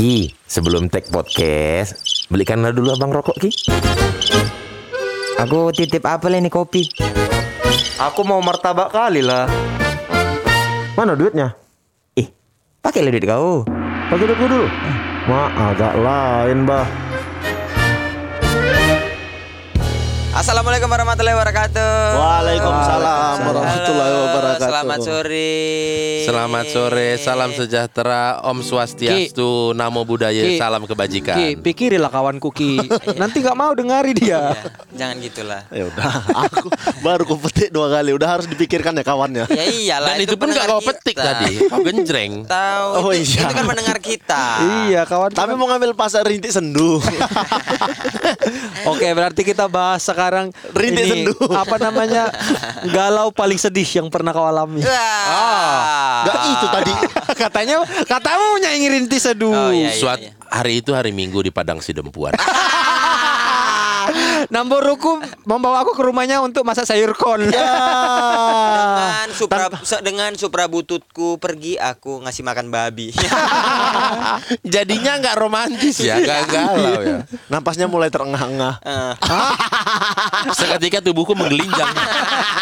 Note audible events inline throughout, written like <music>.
Ki, sebelum tag podcast, belikanlah dulu abang rokok Ki. Aku titip apa ini kopi? Aku mau martabak kali lah. Mana duitnya? Ih, pakai duit kau. Pakai duit gua dulu. Ma, agak lain, bah. Assalamualaikum warahmatullahi wabarakatuh. Waalaikumsalam warahmatullahi wabarakatuh. Selamat sore. Selamat sore, salam sejahtera, Om Swastiastu, Namo Buddhaya, Ki. salam kebajikan. Ki, pikirilah kawanku Ki. <laughs> Nanti nggak mau dengari dia. Jangan gitulah. Ya udah, aku baru ku petik dua kali. Udah harus dipikirkan ya kawannya. Ya iyalah. Dan itu pun gak pendengar kau petik kita. tadi, kau genjreng. Tahu. Oh, itu, iya. itu kan mendengar kita. iya, kawan. Tapi mau ngambil pasar rintik sendu. <laughs> Oke, berarti kita bahas sekarang Rintik ini sendu. apa namanya? galau paling sedih yang pernah kau alami. Wah. Gak itu tadi. <laughs> Katanya katamu nyanyi rintik seduh. Oh, iya, iya. Suat hari itu hari Minggu di Padang Sidempuan. <laughs> Namboruku membawa aku ke rumahnya untuk masak sayur kon. Dengan supra se- dengan supra bututku pergi aku ngasih makan babi. <laughs> Jadinya nggak romantis ya, nggak galau ya. Napasnya mulai terengah-engah. Eh, <laughs> Seketika tubuhku menggelinjang.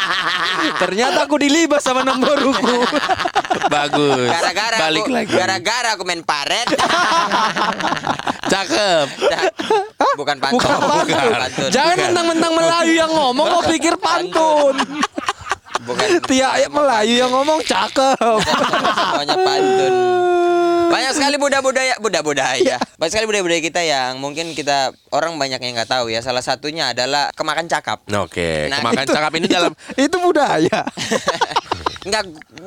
<laughs> Ternyata aku dilibas sama Namboruku. Bagus. gara-gara Balik aku, lagi. gara-gara aku main paret. <laughs> Cakep. Bukan pantun. Bukan pantun. pantun. Jangan mentang-mentang Melayu yang ngomong kau pikir pantun. Bukan Tiap ayat Melayu yang ngomong cakep. <laughs> semuanya pantun. Banyak sekali budaya-budaya, budaya-budaya. Banyak sekali budaya-budaya kita yang mungkin kita orang banyak yang nggak tahu ya. Salah satunya adalah kemakan cakap. Oke, Nah, kemakan cakap ini dalam itu budaya. <laughs> Enggak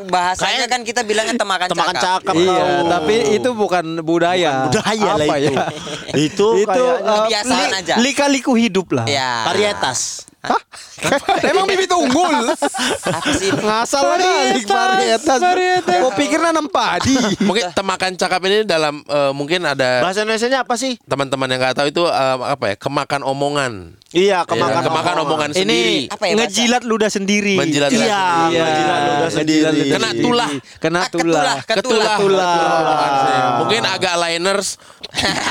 bahasanya kan kita bilangnya temakan, Temakan cakap. cakap. Iya, kau. tapi itu bukan budaya. Budaya lah Apa itu. ya? <laughs> Itu itu uh, kebiasaan li- aja. Lika-liku hidup lah. Ya. varietas. Hah? Emang bibit unggul? Apa sih ini? Ngasal kali varietas. Kau pikir nanam padi? mungkin temakan cakap ini dalam eh, mungkin ada Bahasa Indonesia apa sih? teman-teman yang nggak tahu itu eh, apa ya kemakan omongan Iya, Ya, kemakan. kemakan omongan sendiri Ini Apa ya, ngejilat ludah sendiri. Menjilat ludah Iya, sendiri. menjilat ludah ngejilat sendiri. ludah Kena sendiri. tulah. Kena Ah, tulah. ketulah, ketulah. Mungkin agak liners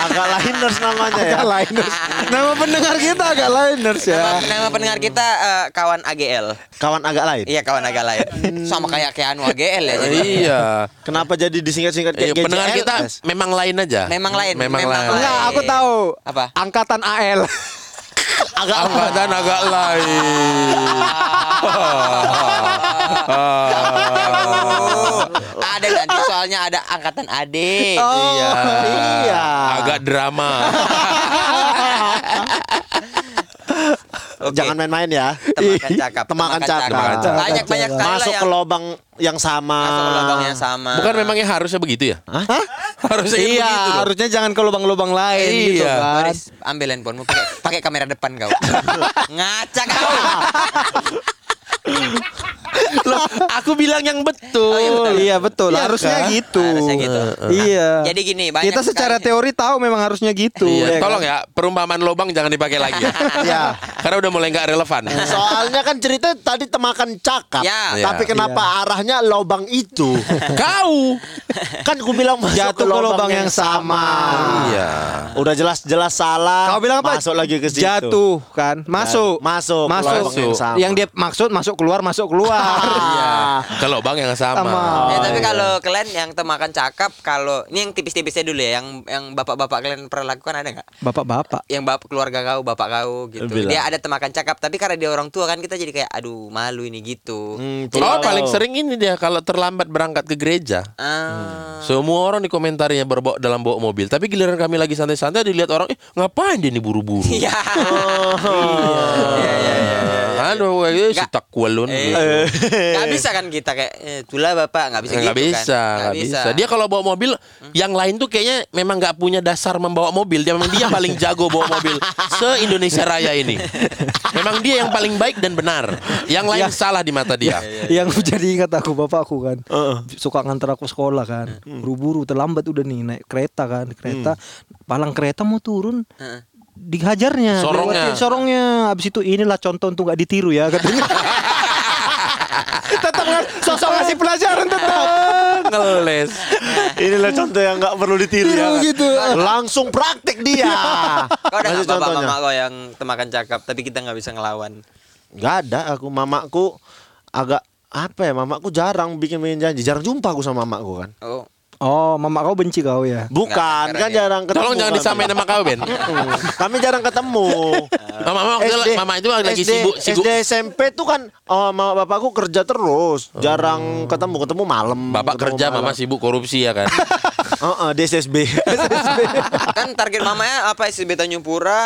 Agak liners namanya ya. Agak liners. Nama pendengar kita agak liners ya. Nama pendengar kita eh, kawan AGL. Kawan agak lain. Iya kawan agak lain. Sama kayak kayak anu AGL ya. Jadi. iya Kenapa jadi disingkat-singkat Iya, kayak pendengar kita memang lain aja. Memang lain, Memang, memang lain. Enggak, aku tahu. Apa? Angkatan AL. agak Angkatan agak lain. Oh, ada nanti soalnya ada angkatan AD. iya. iya. Agak drama. <laughs> Oke. Jangan main-main ya. Temakan cakap. Temakan cakap. Temakan cakap. Banyak banyak Masuk yang ke lubang yang sama. masuk ke lubang yang sama. Bukan memangnya harusnya begitu ya? Hah? Harusnya kan Iya, begitu. harusnya jangan ke lubang-lubang lain Iya. gitu kan. Baris, ambil handphonemu pakai pakai kamera depan kau. <laughs> Ngaca kau. Loh, aku bilang yang betul. Oh, iya, betul. Iya betul, Iya harusnya kan? gitu. Harusnya gitu. Iya. Jadi gini, banyak kita secara sekali- teori tahu memang harusnya gitu. Iya, ya kan? tolong ya, perumpamaan lobang jangan dipakai lagi ya. <laughs> Ya. Karena udah mulai nggak relevan. <laughs> Soalnya kan cerita tadi temakan cakap. Ya. Tapi Iya. kenapa arahnya lubang itu? Kau. kan aku bilang masuk Jatuh ke lubang yang sama. Iya. Udah jelas-jelas salah. Kau bilang apa? Masuk lagi ke situ. Jatuh kan? Masuk. Masuk. ke Masuk. lubang yang sama. Yang dia maksud masuk keluar masuk keluar. <laughs> Iya. Ke lobang yang sama. Sama. Ya, Oh, tapi iya. kalau kalian yang temakan cakap, kalau ini yang tipis-tipisnya dulu ya, yang yang bapak-bapak kalian pernah lakukan ada nggak? Bapak-bapak. Yang bapak keluarga kau, bapak kau gitu. Bilang. Dia ada temakan cakap, tapi karena dia orang tua kan kita jadi kayak aduh malu ini gitu. Hmm, Jadi Oh, paling sering ini dia kalau terlambat berangkat ke gereja. Ah. Semua orang di komentarnya berbawa dalam bawa mobil. Tapi giliran kami lagi santai-santai dilihat orang, eh ngapain dia nih buru-buru? <laughs> Iya. Iya, iya, iya, iya. Aduh, eh, si takwalun. Eh, gitu. Gak bisa kan kita kayak eh, itulah bapak nggak bisa Nggak gitu bisa, kan nggak bisa. Dia kalau bawa mobil, yang lain tuh kayaknya memang nggak punya dasar membawa mobil. Dia memang dia paling jago bawa mobil se Indonesia Raya ini. Memang dia yang paling baik dan benar. Yang lain salah di mata dia. yang jadi ingat aku bapakku kan suka ngantar aku sekolah kan buru-buru terlambat udah nih naik kereta kan kereta palang kereta mau turun Heeh. Dihajarnya Sorongnya. lewatin sorongnya habis itu inilah contoh untuk gak ditiru ya katanya <laughs> tetap ngas- sosok ngasih pelajaran tetap. <laughs> Ngeles. Inilah contoh yang nggak perlu ditiru ya. kan? gitu. Langsung praktek dia. Kau ada nggak bapak contohnya. mama kau yang temakan cakap tapi kita nggak bisa ngelawan? Nggak ada aku mamaku agak apa ya mamaku jarang bikin bikin janji jarang jumpa aku sama mamaku kan Oh, Oh, mama kau benci kau ya. bukan karena kan dia- jarang ketemu Tolong jangan disamain sama kau Ben. <laughs> Kami jarang ketemu Mama, mama, itu- mama itu lagi SD, sibuk, sibuk. SD SMP tuh kan oh, mama bapakku kerja terus jarang ketemu ketemu malam Bapak ketemu kerja, malam. mama sibuk korupsi ya kan. <laughs> Heeh, di SSB <laughs> kan target mamanya apa SSB Tanjung Pura,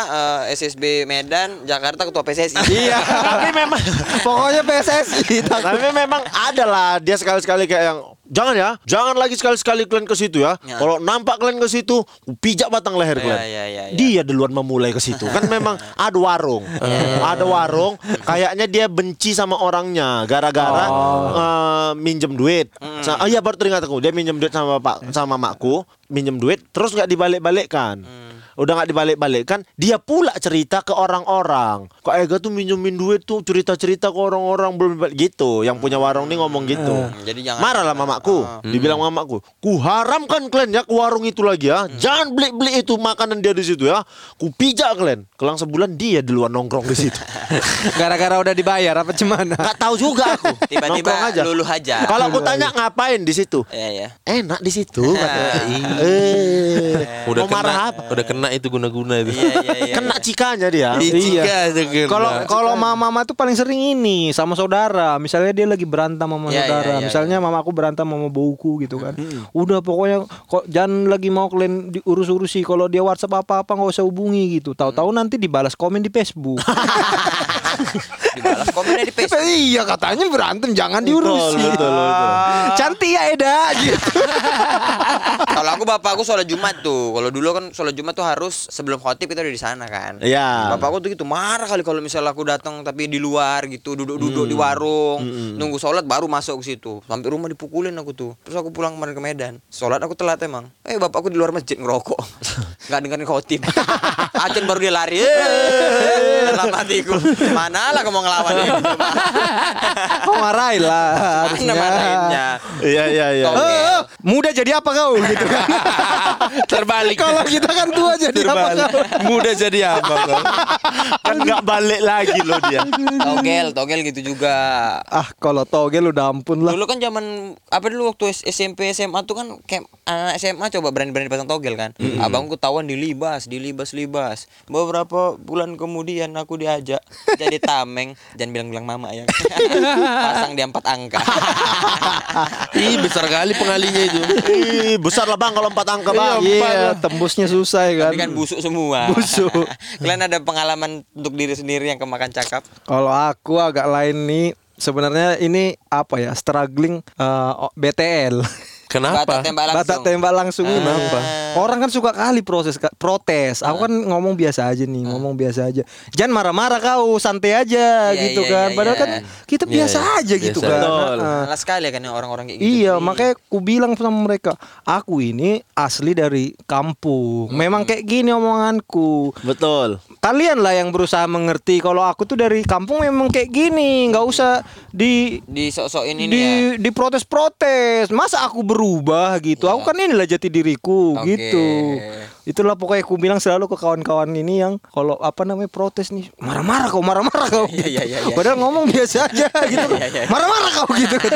eh, SSB Medan, Jakarta ketua PSSI. Iya. tapi memang Pokoknya PSSI. tapi memang ada lah dia sekali sekali kayak yang jangan ya jangan lagi sekali sekali kalian ke situ ya. Ya. kalau nampak kalian ke situ pijak batang leher Ya, kalian. ya, ya, ya. dia duluan memulai ke situ. Kan memang <laughs> ada warung. Ada warung kayaknya dia benci sama orangnya. Gara-gara eh, minjem duit. Sa- oh iya baru teringat aku. Dia minjem duit sama bapak sama makku minjem duit terus nggak dibalik-balikkan udah nggak dibalik-balikkan dia pula cerita ke orang-orang. Kok Ega tuh minjemin duit tuh cerita-cerita ke orang-orang belum gitu. Yang punya warung nih ngomong gitu. Jadi jangan marah lah mamaku dibilang mamaku ku haramkan kalian ya ke warung itu lagi ya. Jangan beli-beli itu makanan dia di situ ya. Ku pijak kalian kelang sebulan dia duluan nongkrong di situ. <laughs> Gara-gara udah dibayar apa cemana? nggak tahu juga aku. <laughs> Tiba-tiba aja. luluh aja. kalau aku tanya ngapain di situ? Ya, ya. enak di situ. <laughs> Katanya. eh. Udah mau marah kena, apa? udah kena itu guna-guna itu. Iya, iya, iya. kena cikanya dia Iya. kena. Kalau kalau mama-mama tuh paling sering ini sama saudara. Misalnya dia lagi berantem sama Iya, saudara. iya, iya, Misalnya mamaku berantem sama bauku gitu kan. Udah pokoknya kok jangan lagi mau kalian diurus-urusi. Kalau dia WhatsApp apa-apa nggak usah hubungi gitu. Tahu-tahu nanti dibalas komen di Facebook. <laughs> Dibalas komennya di Facebook. iya katanya berantem jangan diurusi. betul, betul, betul. Cantik ya Eda gitu. <laughs> Kalau aku bapakku sholat Jumat tuh. Kalau dulu kan sholat Jumat tuh harus sebelum khotib kita udah di sana kan. Iya. Bapakku tuh gitu marah kali kalau misalnya aku datang tapi di luar gitu duduk-duduk di warung nunggu sholat baru masuk ke situ sampai rumah dipukulin aku tuh terus aku pulang kemarin ke Medan sholat aku telat emang eh bapakku di luar masjid ngerokok <laughs> nggak dengerin khotib <laughs> Acen baru dia lari eh, dalam hatiku mana lah kamu ngelawan ini Kau marahin lah mana harusnya. marahinnya iya iya iya. Eh, muda jadi apa kau <laughs> gitu kan? terbalik. Kalau kita kan tua jadi apa kau? Mudah jadi apa kau? kan nggak balik lagi loh dia togel togel gitu juga Ah kalau togel udah ampun lah. Dulu kan zaman apa dulu waktu SMP SMA tuh kan kayak anak SMA coba berani-berani pasang togel kan. Abangku ketahuan dilibas, dilibas-libas. Beberapa bulan kemudian aku diajak jadi tameng jangan bilang-bilang mama ya. <laughs> pasang di empat angka. <laughs> Ih, besar kali pengalinya itu. Ih, besar lah bang kalau empat angka bang Iya, tembusnya susah ya kan. Tapi kan busuk semua. Busuk. <laughs> Kalian ada pengalaman untuk diri sendiri yang kemakan cakap? Kalau aku agak lain nih sebenarnya ini apa ya struggling eh, o- BTL. Kenapa? Batak tembak langsung. Batak tembak langsung ini Ah. kenapa? Orang kan suka kali proses protes. Aku kan ngomong biasa aja nih, ngomong biasa aja. Jangan marah-marah kau, santai aja Iya, gitu iya, kan. iya, Padahal iya. kan kita Iya, biasa iya. aja gitu Biasa. kan. Betul. Heeh. Malas sekali kan orang-orang kayak gitu. Iya, makanya ku bilang sama mereka, aku ini asli dari kampung. Memang kayak gini omonganku. betul Kalian lah yang berusaha mengerti kalau aku tuh dari kampung memang kayak gini, nggak usah di di sok-sokin ini di ya. di protes-protes. Masa aku berubah gitu? Aku kan inilah jati diriku Oke. gitu. Itulah pokoknya aku bilang selalu ke kawan-kawan ini yang kalau apa namanya protes nih, marah-marah kau, marah-marah kau. Iya, iya, iya, iya. Padahal ngomong biasa aja <laughs> gitu. Iya, iya. Marah-marah kau gitu. <laughs>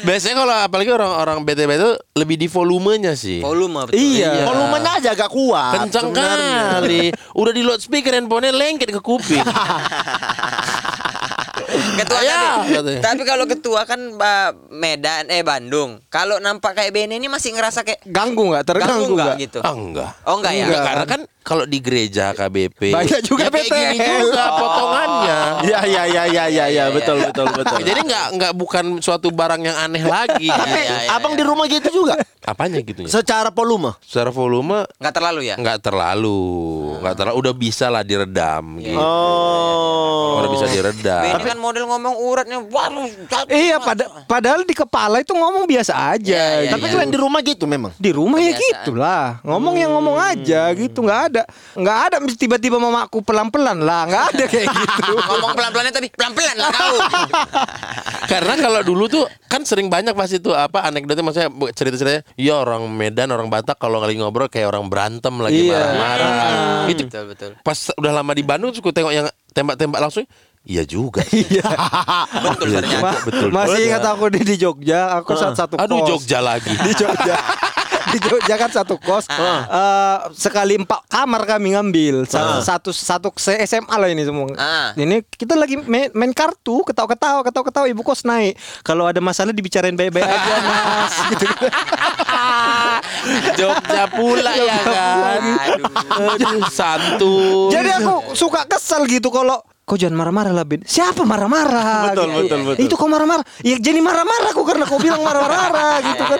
Biasanya kalau apalagi orang-orang BTB itu lebih di volumenya sih. Volume betul. Iya. volumenya aja agak kuat Kencang kali. Udah di loudspeaker handphonenya lengket ke kuping. <laughs> Ketua Ya. Tapi kalau ketua kan Ba- Medan eh Bandung. Kalau nampak kayak Bene ini masih ngerasa kayak Ganggu nggak? Terganggu ganggu nggak gitu. Ah, enggak. Oh enggak ya? Enggak, karena kan kalau di gereja KBP Banyak juga ya kayak gini BTL. juga potongannya. Iya iya iya iya iya ya, betul betul betul. Jadi enggak enggak bukan suatu barang yang aneh lagi. Tapi <laughs> gitu. iya, abang di rumah gitu juga. Apanya gitu ya? Secara volume. Secara volume Enggak terlalu ya? enggak terlalu, enggak terlalu udah bisa lah diredam gitu. Oh. Udah bisa diredam. Bene kan model ngomong uratnya waduh. Iya, pada, padahal di kepala itu ngomong biasa aja. Iya, iya, Tapi iya. kalian di rumah gitu memang. Di rumah ya Kebiasaan. gitulah. Ngomong yang ngomong aja gitu, nggak ada. Nggak ada tiba-tiba mamaku pelan-pelan lah, nggak ada kayak <laughs> gitu. Ngomong pelan-pelan tapi pelan-pelan lah kau. <laughs> Karena kalau dulu tuh kan sering banyak pasti tuh apa anekdotnya maksudnya cerita-ceritanya ya orang Medan orang Batak kalau lagi ngobrol kayak orang berantem lagi Iya. marah-marah. Itu betul betul. pas udah lama di Bandung suka tengok yang tembak-tembak langsung iya juga. <laughs> Iya. Betul ternyata. Ma- betul. Masih ingat aku di, di Jogja, aku saat satu kos. Aduh Jogja lagi. di Jogja. Di Jogja kan satu kos. Eh, sekali empat kamar kami ngambil. Satu satu, satu se SMA lah ini semua. Ah. ini kita lagi main, main kartu ketawa-ketawa ketawa-ketawa ibu kos naik. Kalau ada masalah dibicarain baik-baik aja mas. <laughs> Gitu. Jogja pula ya kan. Aduh, santun. jadi aku suka kesel gitu kalau kau jangan marah-marah lah Ben siapa marah-marah Betul, Gitu. betul, betul. itu kau marah-marah ya jadi marah-marah aku karena kau bilang marah-marah <laughs> gitu kan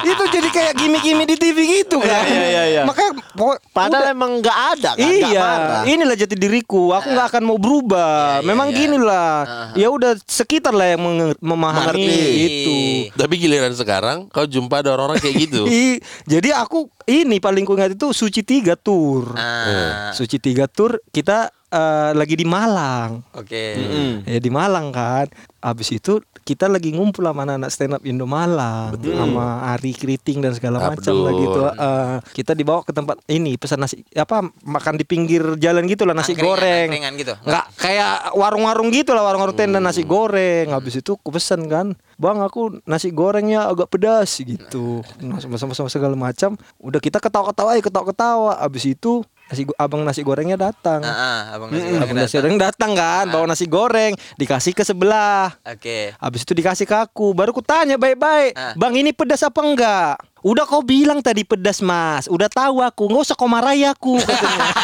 itu jadi kayak gimmick-gimmick di TV gitu kan Iya, iya, iya. makanya pokok- Padahal udah. emang nggak ada kan? Iya, marah. inilah jati diriku. Aku nggak akan mau berubah. Memang gini lah. Ya udah sekitar lah yang memahami Mengerti. itu. Tapi giliran sekarang kau jumpa ada orang-orang kayak gitu. <laughs> Jadi aku ini paling ku ingat itu Suci Tiga Tour. Ah, Suci Tiga Tour kita eh, lagi di Malang. Oke. Ya di Malang kan. Habis itu kita lagi ngumpul sama anak stand up Indo Malang sama Ari Kriting dan segala macam lah gitu. Eh, kita dibawa ke tempat ini pesan nasi apa makan di pinggir jalan gitu lah nasi Angkringan, goreng. angkringan gitu? Nggak kayak warung-warung gitu lah warung-warung tenda nasi goreng. Habis itu aku pesen kan, "Bang, aku nasi gorengnya agak pedas gitu." Nah, sama-sama segala macam. Udah kita ketawa-ketawa, ya ketawa-ketawa. Habis itu nasi abang nasi gorengnya datang. Ah, ah, abang nasi goreng abang nasi datang. goreng datang kan, bawa nasi goreng, dikasih ke sebelah. Oke. Habis itu dikasih ke aku, baru ku tanya baik-baik, Ah. bang ini pedas apa enggak? Udah kau bilang tadi pedas mas, udah tahu aku, nggak usah kau marahi aku katanya. <laughs>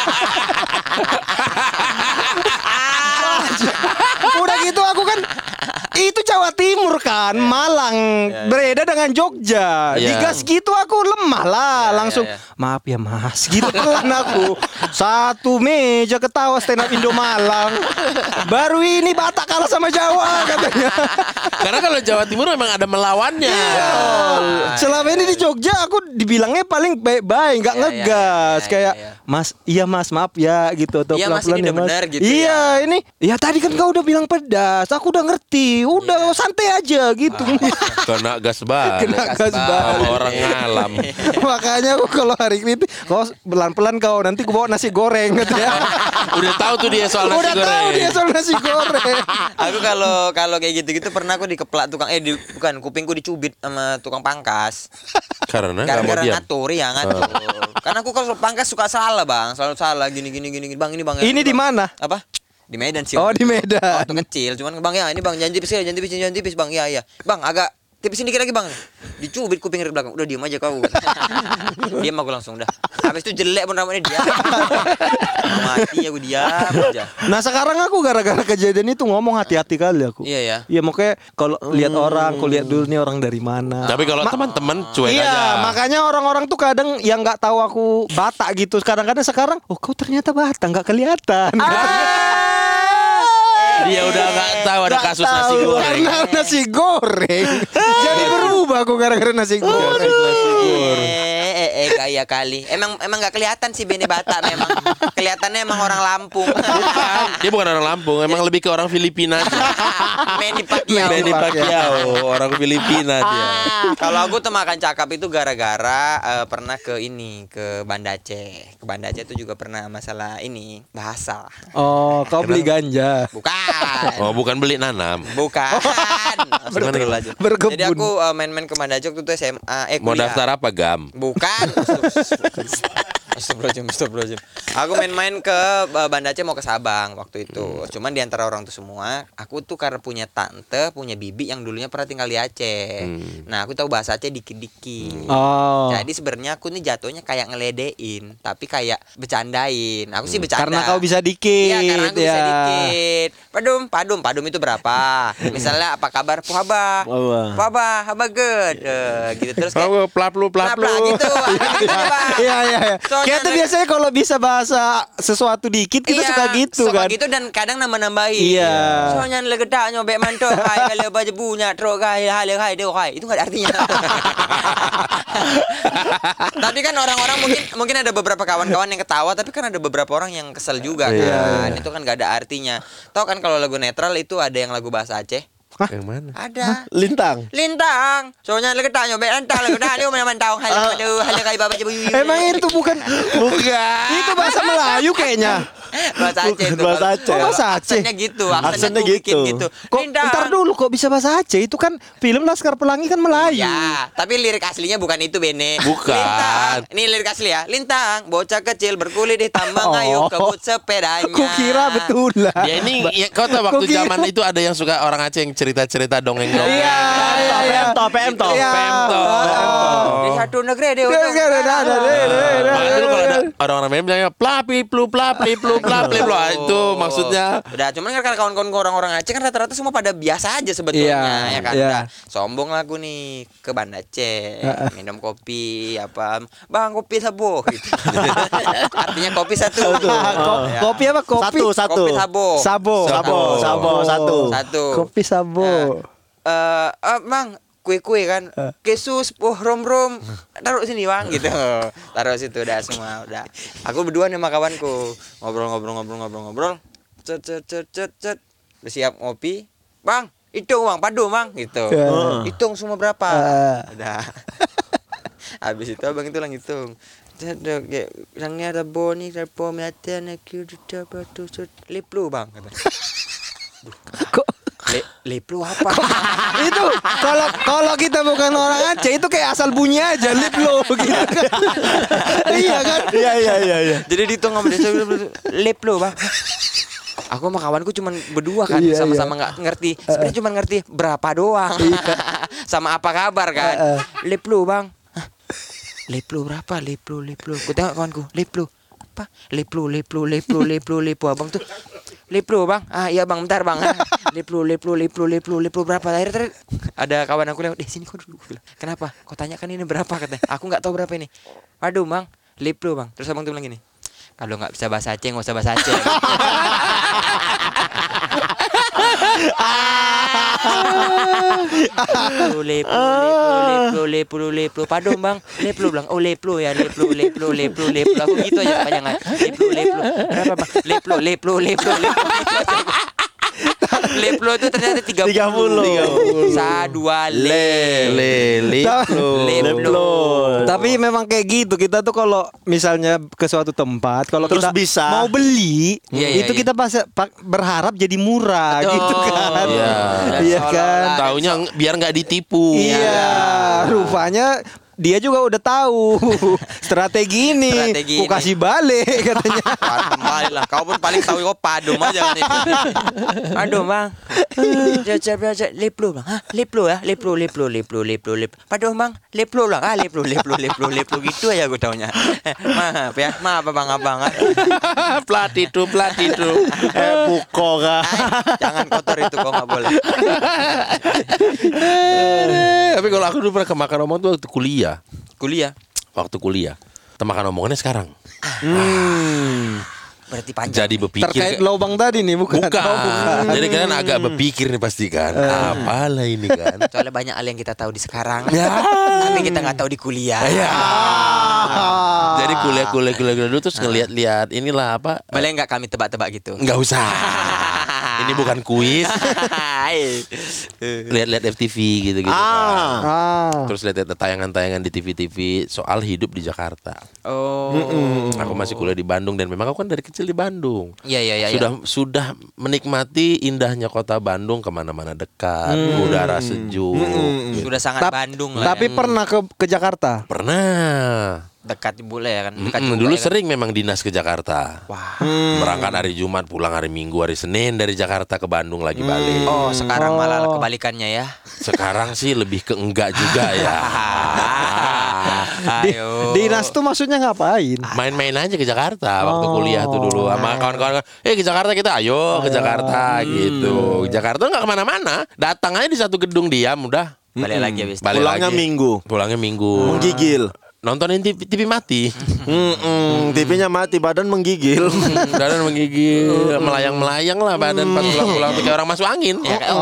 udah gitu aku kan itu Jawa Timur kan, Malang beda dengan Jogja. Iya. Digas gitu aku lemah lah, Ya, langsung ya, ya. maaf ya mas, gitu kan aku. <laughs> Satu meja ketawa stand up Indo Malang. Baru ini Batak kalah sama Jawa katanya. <laughs> Karena kalau Jawa Timur memang ada melawannya. Iya. Selama ini di Jogja aku dibilangnya paling baik-baik, nggak Iya, iya, ngegas iya, kayak iya, iya. Mas, iya Mas, maaf ya gitu atau Iya, Mas, pelan-pelan ini ya udah Mas. benar gitu iya, ya. ini ya tadi kan kau udah bilang pedas, aku udah ngerti, udah santai aja gitu. Kena gas banget. Kena gas banget. orang ngalam. <laughs> Makanya aku kalau hari kritik, kau pelan-pelan kau nanti aku bawa nasi goreng gitu ya. <laughs> Udah tahu tuh dia soal nasi udah goreng. tahu dia soal nasi goreng. <laughs> Aku kalau kalau kayak gitu-gitu pernah aku dikeplak tukang eh di, bukan kupingku dicubit sama tukang pangkas. Karena diam. ngatur ya ngatur. Karena aku kalau pangkas suka salah bang, selalu salah gini gini gini gini bang ini bang. Ini di mana? Apa? Di Medan sih. Oh di Medan. Waktu kecil, cuman bang ya ini bang jangan tipis ya, jangan tipis, jangan tipis bang ya ya. Bang agak tipisin dikit lagi bang. Dicubit kuping dari belakang. Udah diam aja kau. <laughs> diam aku langsung udah. Habis itu jelek pun rambutnya dia. Mati aku diam aja. Nah sekarang aku gara-gara kejadian itu ngomong hati-hati kali aku. Iya ya. Iya makanya kalau lihat orang, aku lihat dulu nih orang dari mana. Tapi kalau teman-teman cuek iya, aja. makanya orang-orang tuh kadang yang nggak tahu aku Batak gitu. Kadang-kadang sekarang, oh kau ternyata Batak nggak kelihatan. Dia udah nggak tahu ada Nggak kasus nasi tahu, goreng. Karena nasi goreng. <laughs> Jadi berubah aku gara-gara nasi goreng. Eh, eh, eh, kaya kali. Emang emang nggak kelihatan sih Bene Batak memang. Kelihatannya emang orang Lampung. Bukan, dia bukan orang Lampung, emang <laughs> lebih ke orang Filipina. <laughs> Manny Pacquiao. Manny Pacquiao, orang Filipina dia. Kalau aku tuh makan cakap itu gara-gara eh, pernah ke ini ke Banda Aceh. Ke Banda Aceh itu juga pernah masalah ini bahasa. Oh, kau beli ganja. Bukan. Oh, bukan beli nanam. Bukan. <laughs> Astagfirullahaladzim. Berkebun. Jadi aku eh, main-main ke Banda Aceh waktu itu SMA. Eh, Mau daftar apa, Gam? Bukan. <laughs> Astagfirullahaladzim, astagfirullahaladzim. Aku main-main ke uh, Banda Aceh mau ke Sabang waktu itu. Cuman di antara orang tuh semua, aku tuh karena punya tante, punya bibi yang dulunya pernah tinggal di Aceh. Nah, aku tahu bahasa Aceh dikit-dikit. Oh. Jadi sebenarnya aku nih jatuhnya kayak ngeledein, tapi kayak bercandain. Aku sih bercanda. Karena kau bisa dikit, Iya, karena aku bisa ya. dikit. Padum, padum, padum itu berapa? <laughs> Misalnya apa kabar Puhaba? Puhaba, haba good. Eh, gitu terus kayak Oh, pelaplu. Pelap-pelap gitu. <laughs> gitu deh. Iya iya iya. Kita tuh ada- biasanya kalau bisa bahasa sesuatu dikit kita Iya, suka gitu suka kan. gitu dan kadang nambah-nambahin. Iya. Soalnya legedak nyobek mantok hai kalau baca punya truk hai hai hai dia hai. Itu enggak ada artinya. <laughs> Tapi kan orang-orang mungkin mungkin ada beberapa kawan-kawan yang ketawa tapi kan ada beberapa orang yang kesel juga Iya, kan. Itu kan gak ada artinya. Tahu kan kalau lagu netral itu ada yang lagu bahasa Aceh? Yang mana? Ada. Lintang. Lintang. Soalnya lagi tanya be lintang lagi dah dia mana tahu hal hal kayak bapak. Emang itu bukan Bukan. itu bahasa Melayu kayaknya. Bahasa Aceh itu. Bahasa Aceh. Oh, bahasa Aceh. Aksennya gitu, Aksennya aksennya, tuh bikin gitu. gitu. Kok Lintang. ntar dulu kok bisa bahasa Aceh? Itu kan film Laskar Pelangi kan Melayu. Ya, tapi lirik aslinya bukan itu Bene. Bukan. Lintang. Ini lirik asli ya. Lintang, bocah kecil berkulit di tambang Oh. ayo kebut sepedanya. Aku kira betulan. Ya ini ya, kau tahu waktu Kok kira- zaman itu ada yang suka orang Aceh yang cerita-cerita dongeng-dongeng. Iya, iya, iya. Iya. Pemto. Di satu negeri dia. Makanya dulu kalau ada orang-orang bilangnya plapi plu plapli plu plapli plu. Ah, Itu maksudnya Udah, cuman kan karena kawan-kawan gua orang-orang Aceh kan rata-rata semua pada biasa aja sebetulnya Iya, ya kan. iya. Udah, sombong lah aku nih ke Banda Aceh, minum kopi apa, "Bang, kopi sabo." <laughs> gitu. Artinya kopi satu. Ya. Kopi apa? Kopi. Satu, satu. Kopi sabo. Sabo. Sabo, sabo, satu. Satu. Kopi sabo. eh eh, Mang, kue-kue kan. Kesus oh rom rom taruh sini bang. Gitu. <laughs> Taruh situ udah semua udah aku berdua nih sama kawanku. Ngobrol ngobrol ngobrol ngobrol ngobrol. Cet cet cet cet cet. Udah siap ngopi. Bang hitung bang. Padu bang. Gitu. Ya. hitung semua berapa? Udah. <laughs> Habis itu abang itu lang hitung. Ada Rangnya ada boni, ada bom, ada anak kita batu set leplu bang. <laughs> Kok Le, leplu apa? itu kalau kalau kita bukan orang Aceh itu kayak asal bunyi aja lip lo <laughs> gitu kan. iya kan? Iya, iya, iya, iya. Jadi dihitung sama dia saya bilang, lep lo bang. Aku sama kawanku cuma berdua kan Iya, Sama-sama nggak ngerti. Sebenarnya cuma ngerti berapa doang. <laughs> Sama apa kabar kan? Iya. Lep lo bang. Hah? Lep lo berapa? Lep lo lep lo Ku tengok kawanku lep lo apa? Lep lo lep lo lep lo lep lo lep lo abang tuh lep lo bang. Ah iya bang. Bentar bang. Ah. lo lep lo lep lo berapa? Akhirnya tadi ada kawan aku lewat deh sini kau dulu? Bilang, kenapa? Kau tanyakan ini berapa? katanya. Aku nggak tahu berapa ini. Waduh bang. Lep lo bang. Terus abang tuh bilang gini kalau nggak bisa bahasa Aceh nggak usah bahasa Aceh <laughs> Leplu, leplu, leplu, leplu, leplu, padom bang, leplu bilang, oh leplu ya, leplu, leplu, leplu, leplu, aku gitu aja kepanjangan, leplu, leplu, berapa bang, leplu, leplu, leplu, leplu, leplu itu ternyata tiga 30. sa dua le, le Tapi- leplu, Tapi memang kayak gitu kita tuh kalau misalnya ke suatu tempat kalau Terus kita bisa. mau beli Iya, iya, itu iya. kita pasti pak- berharap jadi murah Betul. gitu kan. Iya. Iya Seolah-olah. kan? taunya biar nggak ditipu. Iya, rupanya dia juga udah tahu <laughs> strategi ini. Strategi Ku ini. kasih balik <laughs> katanya. Kembali lah. Kau pun paling tahu kau padum aja kan itu. Aduh bang. Jajak jajak leplu bang. Hah leplu ya leplu leplu leplu leplu leplu. Padum bang leplu lah. Ah leplu leplu leplu leplu gitu aja gue taunya. <laughs> Maaf ya maaf abang abang. plat itu, plat itu. Eh, buko kah? Jangan kotor itu kau nggak boleh. Tapi kalau aku dulu pernah kemakan omong tuh waktu kuliah. Kuliah. Waktu kuliah. Temakan omongannya sekarang. Berarti panjang. Jadi berpikir. Terkait lobang tadi nih bukan? Bukan. Oh, bukan. Jadi kalian agak berpikir nih pasti kan. Apalah ini kan. Soalnya banyak hal yang kita tahu di sekarang. Ya. Tapi kita nggak tahu di kuliah. Ya. Jadi kuliah kuliah kuliah kuliah dulu terus ngeliat-liat inilah apa? Boleh nggak kami tebak-tebak gitu? Nggak usah. <laughs> Ini bukan kuis. <laughs> Lihat-lihat FTV gitu-gitu kan. Ah. Ah. Terus lihat tayangan-tayangan di TV-TV soal hidup di Jakarta. Oh. Aku masih kuliah di Bandung dan memang aku kan dari kecil di Bandung. Iya iya iya. sudah sudah menikmati indahnya kota Bandung ke mana-mana dekat, udara sejuk. gitu. Sudah sangat Tap- Bandung lah. Tapi ya. pernah ke ke Jakarta? Pernah. Dekat boleh ya kan. Dekat juga dulu ya kan? sering memang dinas ke Jakarta. Wah. Berangkat hari Jumat, pulang hari Minggu, hari Senin dari Jakarta ke Bandung lagi balik. Oh, sekarang malah Oh. kebalikannya ya. Sekarang sih lebih ke enggak juga ya. <laughs> Di, Ayo. dinas tuh maksudnya ngapain? Main-main aja ke Jakarta waktu Oh. kuliah tuh dulu sama kawan-kawan. Eh ke Jakarta kita, ayo ke Jakarta gitu. Jakarta nggak ke mana-mana, datang aja di satu gedung diam udah. Balik lagi habis. Balik Pulangnya lagi. minggu. Pulangnya minggu. Menggigil. Nontonin TV, TV mati. Mm-mm, TV-nya mati, badan menggigil. <laughs> badan menggigil, melayang-melayang lah badan pas pulang-pulang kayak orang masuk angin. Ya, kayak, oh,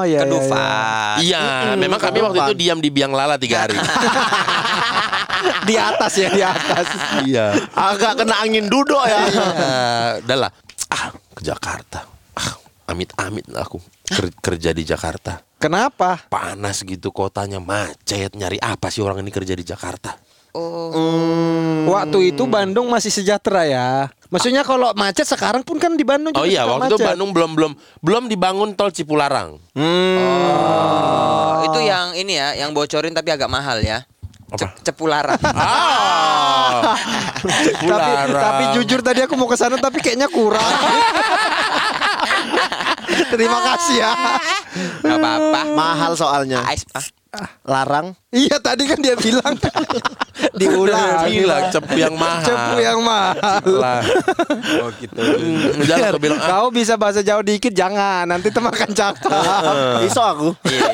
Oh, ya. ya, ya. kedufan. Iya, memang kami waktu itu diam di biang lala tiga hari. <laughs> di atas ya di atas. Iya. Agak kena angin duduk ya. Eh, udah lah. Ah, ke Jakarta. Ah, amit-amit aku ker- kerja di Jakarta. Kenapa? Panas gitu kotanya macet. Nyari apa sih orang ini kerja di Jakarta? Waktu itu Bandung masih sejahtera ya. Maksudnya kalau macet sekarang pun kan di Bandung Oh juga iya, suka waktu itu. Bandung belum belum belum dibangun tol Cipularang. Oh, itu yang ini ya, yang bocorin tapi agak mahal ya. Ce- Cepularan. <laughs> Ah, tapi, Cipularang. tapi jujur tadi aku mau ke sana tapi kayaknya kurang. <laughs> Terima kasih ya. Gak apa-apa. Mahal soalnya. Ais, ah. Larang. Iya tadi kan dia bilang <laughs> diulang. bilang cepu yang mahal. Cepu yang mahal. lah. Oh gitu. Jangan aku bilang ah, Kau bisa bahasa Jawa dikit jangan nanti temakan cakap. Iso aku. Iya.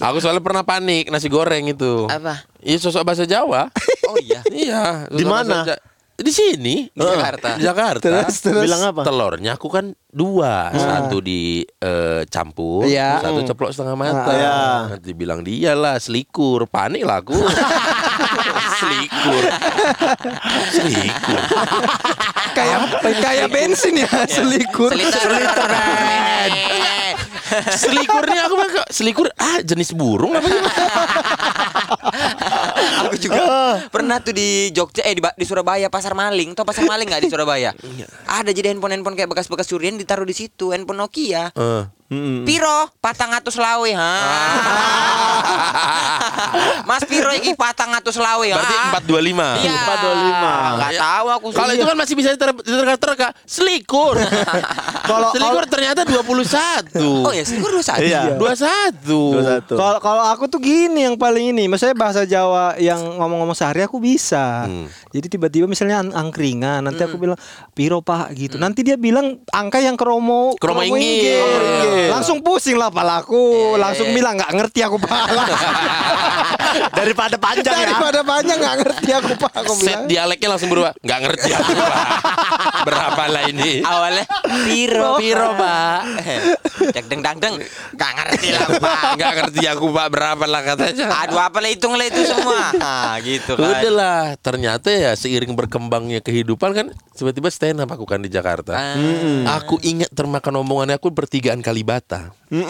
aku soalnya pernah panik nasi goreng itu. Apa? Iya sosok bahasa Jawa. Oh iya. iya. Di mana? Di sini. Di Jakarta. Di Jakarta. Terus terus. Bilang apa? Telurnya aku kan dua, satu di eh, campur, Iya. satu ceplok setengah mata. Iya. Nanti bilang dia lah selikur, panik lah aku. <laughs> selikur, selikur. kayak kayak bensin ya selikur. Seliter. Selikurnya aku bilang, selikur ah jenis burung apa gimana? <laughs> <laughs> Aku juga pernah tuh di Jogja eh di, di Surabaya pasar maling. Tau pasar maling nggak di Surabaya? Ada jadi handphone-handphone kayak bekas-bekas curian ditaruh di situ, handphone Nokia. Piro patang atus lawe ha. <laughs> Mas Piro iki patang atus lawe ha. Berarti 425. Iya. 425. Enggak tahu aku sih. Kalau itu kan masih bisa diter- diterka-terka Selikur <laughs> Kalau- Selikur ternyata 21 Oh ya, selikur dua satu. Iya. 21 Kalau kalau aku tuh gini yang paling ini, maksudnya bahasa Jawa yang ngomong-ngomong sehari aku bisa. Jadi tiba-tiba misalnya ang- angkringan, nanti aku bilang piro pak gitu. Nanti dia bilang angka yang kromo Kromo inggil. inggil. Kromo inggil. Langsung pusing lah palaku, langsung bilang nggak ngerti aku pala. <laughs> Daripada panjang ya. Daripada banyak nggak ngerti aku pak. Aku Set bilang. dialeknya langsung berubah. Nggak ngerti aku Pak. <laughs> Berapa lah ini? Awalnya Piro Piro <laughs> pak. Deng deng dang deng. Gak ngerti lah pak. Nggak ngerti aku pak. Berapa lah katanya. Aduh apa lah hitung lah itu semua. Nah gitu kan Udah lah Ternyata ya seiring berkembangnya kehidupan kan Tiba-tiba stand up aku kan di Jakarta. Ah. Aku ingat termakan omongannya aku pertigaan Kalibata <laughs>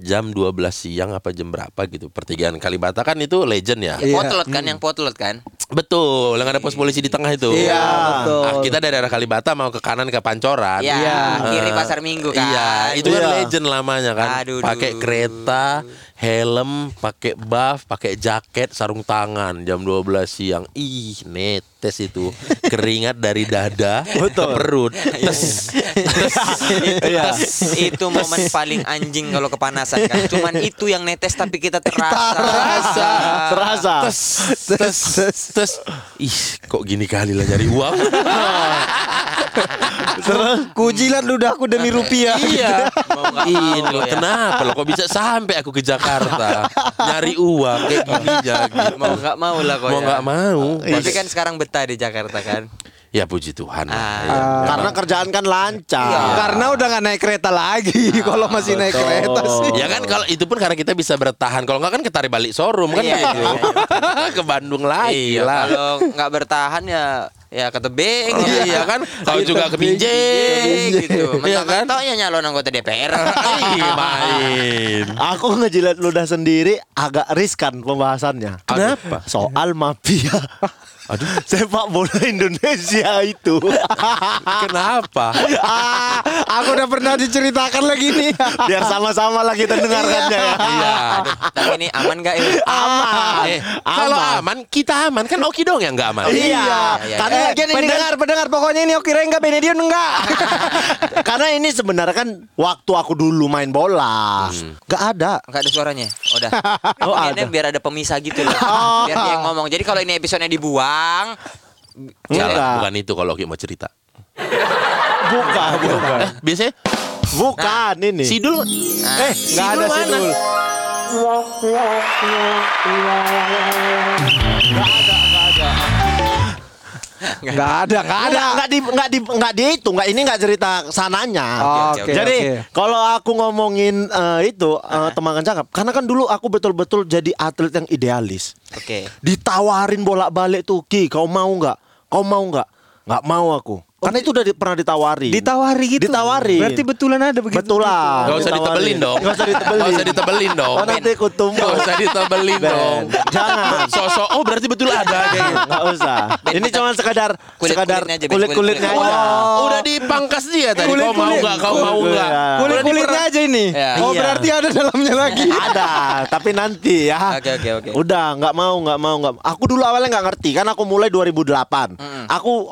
Jam 12 siang apa jam berapa gitu Pertigaan Kalibata kan itu legend ya Iya. Potlot kan yang potlot kan Betul, yang ada pos polisi di tengah itu. Iya, betul. Ah, kita dari daerah Kalibata mau ke kanan ke Pancoran. Iya Iya. Kiri Eh, pasar minggu kan Iya, itu kan Iya. legend lamanya kan. Pakai kereta, helm, pakai buff, pakai jaket, sarung tangan jam 12 siang. Ih, netes itu. Keringat dari dada <laughs> ke perut. Tes. tes, Iya. tes. Itu momen paling anjing kalau kepanasan kan Cuman itu yang netes tapi kita terasa Terasa. Terasa. Tes, tes, tes. Ih, kok gini kali lah nyari uang. Kujilat ludahku demi rupiah. Iya. Mau nggak Ini mau loh, ya. kenapa loh kok bisa sampai aku ke Jakarta nyari uang kayak gini <laughs> jadi Mau nggak mau lah kok mau ya. nggak mau. Tapi kan sekarang betah di Jakarta kan Ya puji Tuhan. lah. Ah. Ya, Karena kerjaan kan lancar. Karena udah nggak naik kereta lagi. <laughs> Kalau masih naik betul. kereta sih. Ya kan kalau itu pun karena kita bisa bertahan. Kalau nggak kan ketarik balik showroom kan Iya, gitu. iya, <laughs> ke Bandung lagi Iya lah. kalau nggak bertahan ya ya ke tebing gitu. Iya kan? Kau juga ke Pinjeng gitu. Iya kan? Mentok-mentoknya nyalon anggota DPR. <laughs> Iya main. Aku ngejilat ludah sendiri agak riskan pembahasannya. Kenapa? Soal mafia. <laughs> Aduh. <laughs> Sepak bola Indonesia itu. <laughs> Kenapa? Ah, <laughs> aku udah pernah diceritakan lagi nih. Biar sama-sama lah kita dengarkannya ya. Iya. Aduh, tapi ini aman gak ya? Aman. Eh, kalau aman kita aman kan Oki dong yang nggak aman. Iya. iya, Karena Eh, lagian ini kan pendengar, pendengar pokoknya ini Oki Rengga Benedion enggak. karena ini sebenarnya kan waktu aku dulu main bola. Gak ada. Enggak ada suaranya. Udah. Oh, ada. biar ada pemisah gitu loh. Oh. Biar dia yang ngomong. Jadi kalau ini episodenya dibuang, Salah, bukan itu kalau Oki mau cerita. Bukan, bukan. Eh, biasanya Bukan ini. Sidul eh, Enggak ada mana? sidul. <laughs> Nggak ada, nggak ada. Nggak di nggak di nggak di itu, nggak ini nggak cerita sananya. Oh, Oke, Jadi oke. kalau aku ngomongin eh, itu uh, temankan cakap, karena kan dulu aku betul-betul jadi atlet yang idealis. Oke. Ditawarin bolak-balik tuh, Ki, kau mau nggak? Kau mau nggak? Nggak mau aku. Karena itu udah di- pernah ditawari. Ditawari gitu. Ditawarin. Berarti betulan ada begitu. Betulan. Gak usah ditebelin dong. Gak usah ditebelin. Gak usah ditebelin dong. Oh nanti aku tumbuk. Gak usah ditebelin dong. Jangan. Sosok oh berarti betul ada kayak gitu. Nggak usah. Ini cuma sekadar Kulit- sekadar kulitnya aja, kulit-kulitnya kulit-kulitnya. aja. Oh, udah dipangkas dia tadi. Kulit- Kau mau kulit. nggak? Kau mau Kulit- nggak? Aja ini. Ya. Oh Iya. berarti ada dalamnya lagi. <laughs> ada, tapi nanti ya. Oke, oke, oke. Udah, nggak mau, nggak mau, nggak. Aku dulu awalnya nggak ngerti kan. Aku mulai 2008. Aku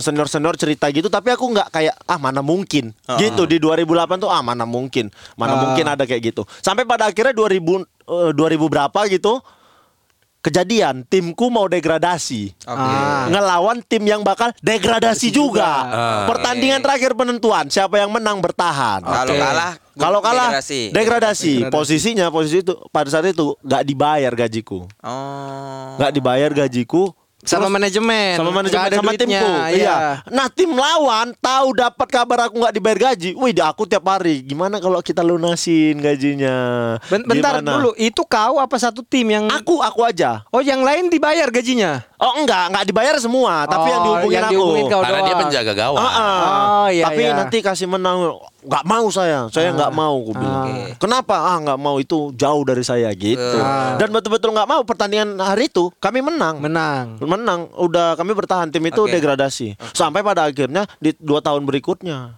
senior senior cerita gitu, tapi aku nggak kayak ah mana mungkin. Gitu di 2008 tuh ah mana mungkin, mana Ah. mungkin ada kayak gitu. Sampai pada akhirnya 2000 eh, 2000 berapa gitu. Kejadian timku mau degradasi. Ah. Ngelawan tim yang bakal degradasi juga. Pertandingan terakhir penentuan siapa yang menang bertahan. Kalau kalah, Kalau kalah degradasi. degradasi. Posisinya posisi itu pada saat itu nggak dibayar gajiku. Oh. Nggak dibayar gajiku. Sama manajemen. Sama manajemen sama duitnya, timku. Iya. Nah, tim lawan tahu dapat kabar aku nggak dibayar gaji. Wih, aku tiap hari. Gimana kalau kita lunasin gajinya? Ben- Bentar Gimana? dulu, itu kau apa satu tim yang Aku aku aja. Oh, yang lain dibayar gajinya? Oh enggak, enggak dibayar semua, tapi yang Oh, dihubungin yang aku. dihubungin kau Karena dia doang. penjaga gawang. Ah, ah. Oh, iya, Tapi iya. nanti kasih menang. Nggak mau saya. Saya nggak mau aku bilang. Oke. Kenapa? Ah nggak mau itu jauh dari saya gitu. Ah. Dan betul-betul nggak mau pertandingan hari itu kami menang. Menang. Menang. Udah kami bertahan tim itu Oke. degradasi. Sampai pada akhirnya di dua tahun berikutnya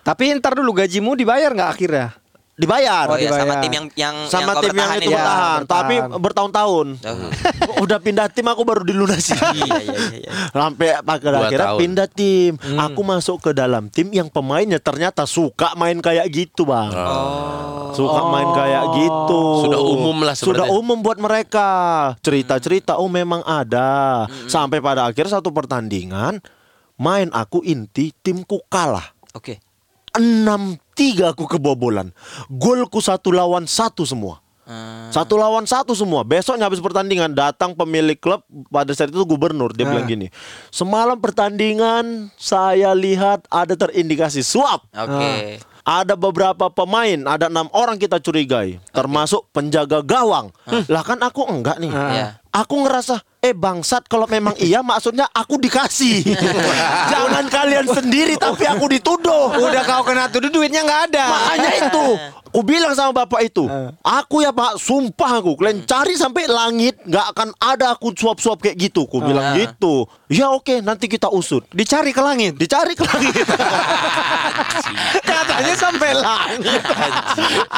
Tapi ntar dulu gajimu dibayar nggak akhirnya? Dibayar. Oh iya sama dibayar. tim yang yang sama yang tim yang itu ya. bertahan, bertahan. tapi bertahun-tahun. Oh. <laughs> Udah pindah tim aku baru dilunasi. Iya iya iya. iya. <laughs> Sampai pada akhirnya tahun. pindah tim. Aku masuk ke dalam tim yang pemainnya ternyata suka main kayak gitu, Bang. Suka main kayak gitu. Sudah umum lah Sudah umum buat mereka. Cerita-cerita oh memang ada. Sampai pada akhir satu pertandingan main aku inti timku kalah. Oke. 6-3 aku kebobolan. Golku satu lawan satu semua. Hmm. Satu lawan satu semua. Besoknya habis pertandingan datang pemilik klub pada saat itu gubernur dia bilang gini. Semalam pertandingan saya lihat ada terindikasi suap. Oke. Ada beberapa pemain, ada enam orang kita curigai, termasuk penjaga gawang. Lah kan aku enggak nih. Iya. Aku ngerasa, eh bangsat kalau memang <laughs> iya maksudnya aku dikasih. <laughs> Jangan kalian sendiri tapi aku dituduh. Udah kau kena tuduh duitnya nggak ada. Makanya itu, aku bilang sama bapak itu, aku ya pak, sumpah aku, kalian cari sampai langit, nggak akan ada aku suap-suap kayak gitu. Aku bilang gitu. Ya oke, nanti kita usut. Dicari ke langit. Dicari ke langit. <laughs> Katanya sampai langit.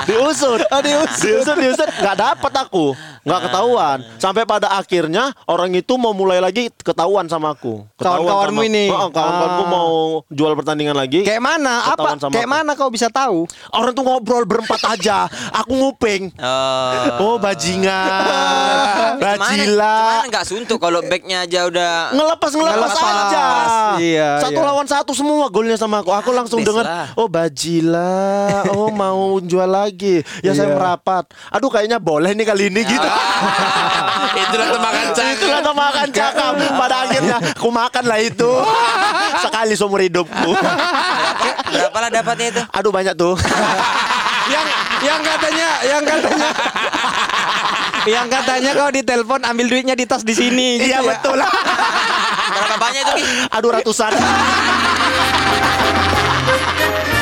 diusut, diusut, diusut, diusut, nggak dapat aku, nggak ketahuan. Sampai pada akhirnya orang itu mau mulai lagi ketahuan sama aku. Ketahuan Kawan-kawanmu ini. Oh, kawan-kawanku Ah. mau jual pertandingan lagi. Kayak mana? Apa? Kayak aku. mana kau bisa tahu? Orang tuh ngobrol berempat aja. Aku nguping. Oh. Oh bajingan, bajila. Cuman nggak suntuk kalau backnya aja udah Ngelepas ngelepas Ngelepas. aja. Iya, Satu iya. lawan satu semua golnya sama aku. Aku langsung dengar, oh bajila, oh <laughs> mau jual lagi. Ya saya Iya. merapat. Aduh kayaknya boleh nih kali ini gitu. <laughs> Itulah temakan cakap. Itulah tuh makan cakap. <laughs> Pada akhirnya aku makan lah itu. Sekali seumur hidupku. berapa lah dapatnya itu? Aduh banyak tuh. Yang yang katanya yang katanya yang katanya kau ditelepon ambil duitnya di tas di sini gitu Iya ya. betul lah. Berapa banyak itu? Aduh ratusan. <laughs>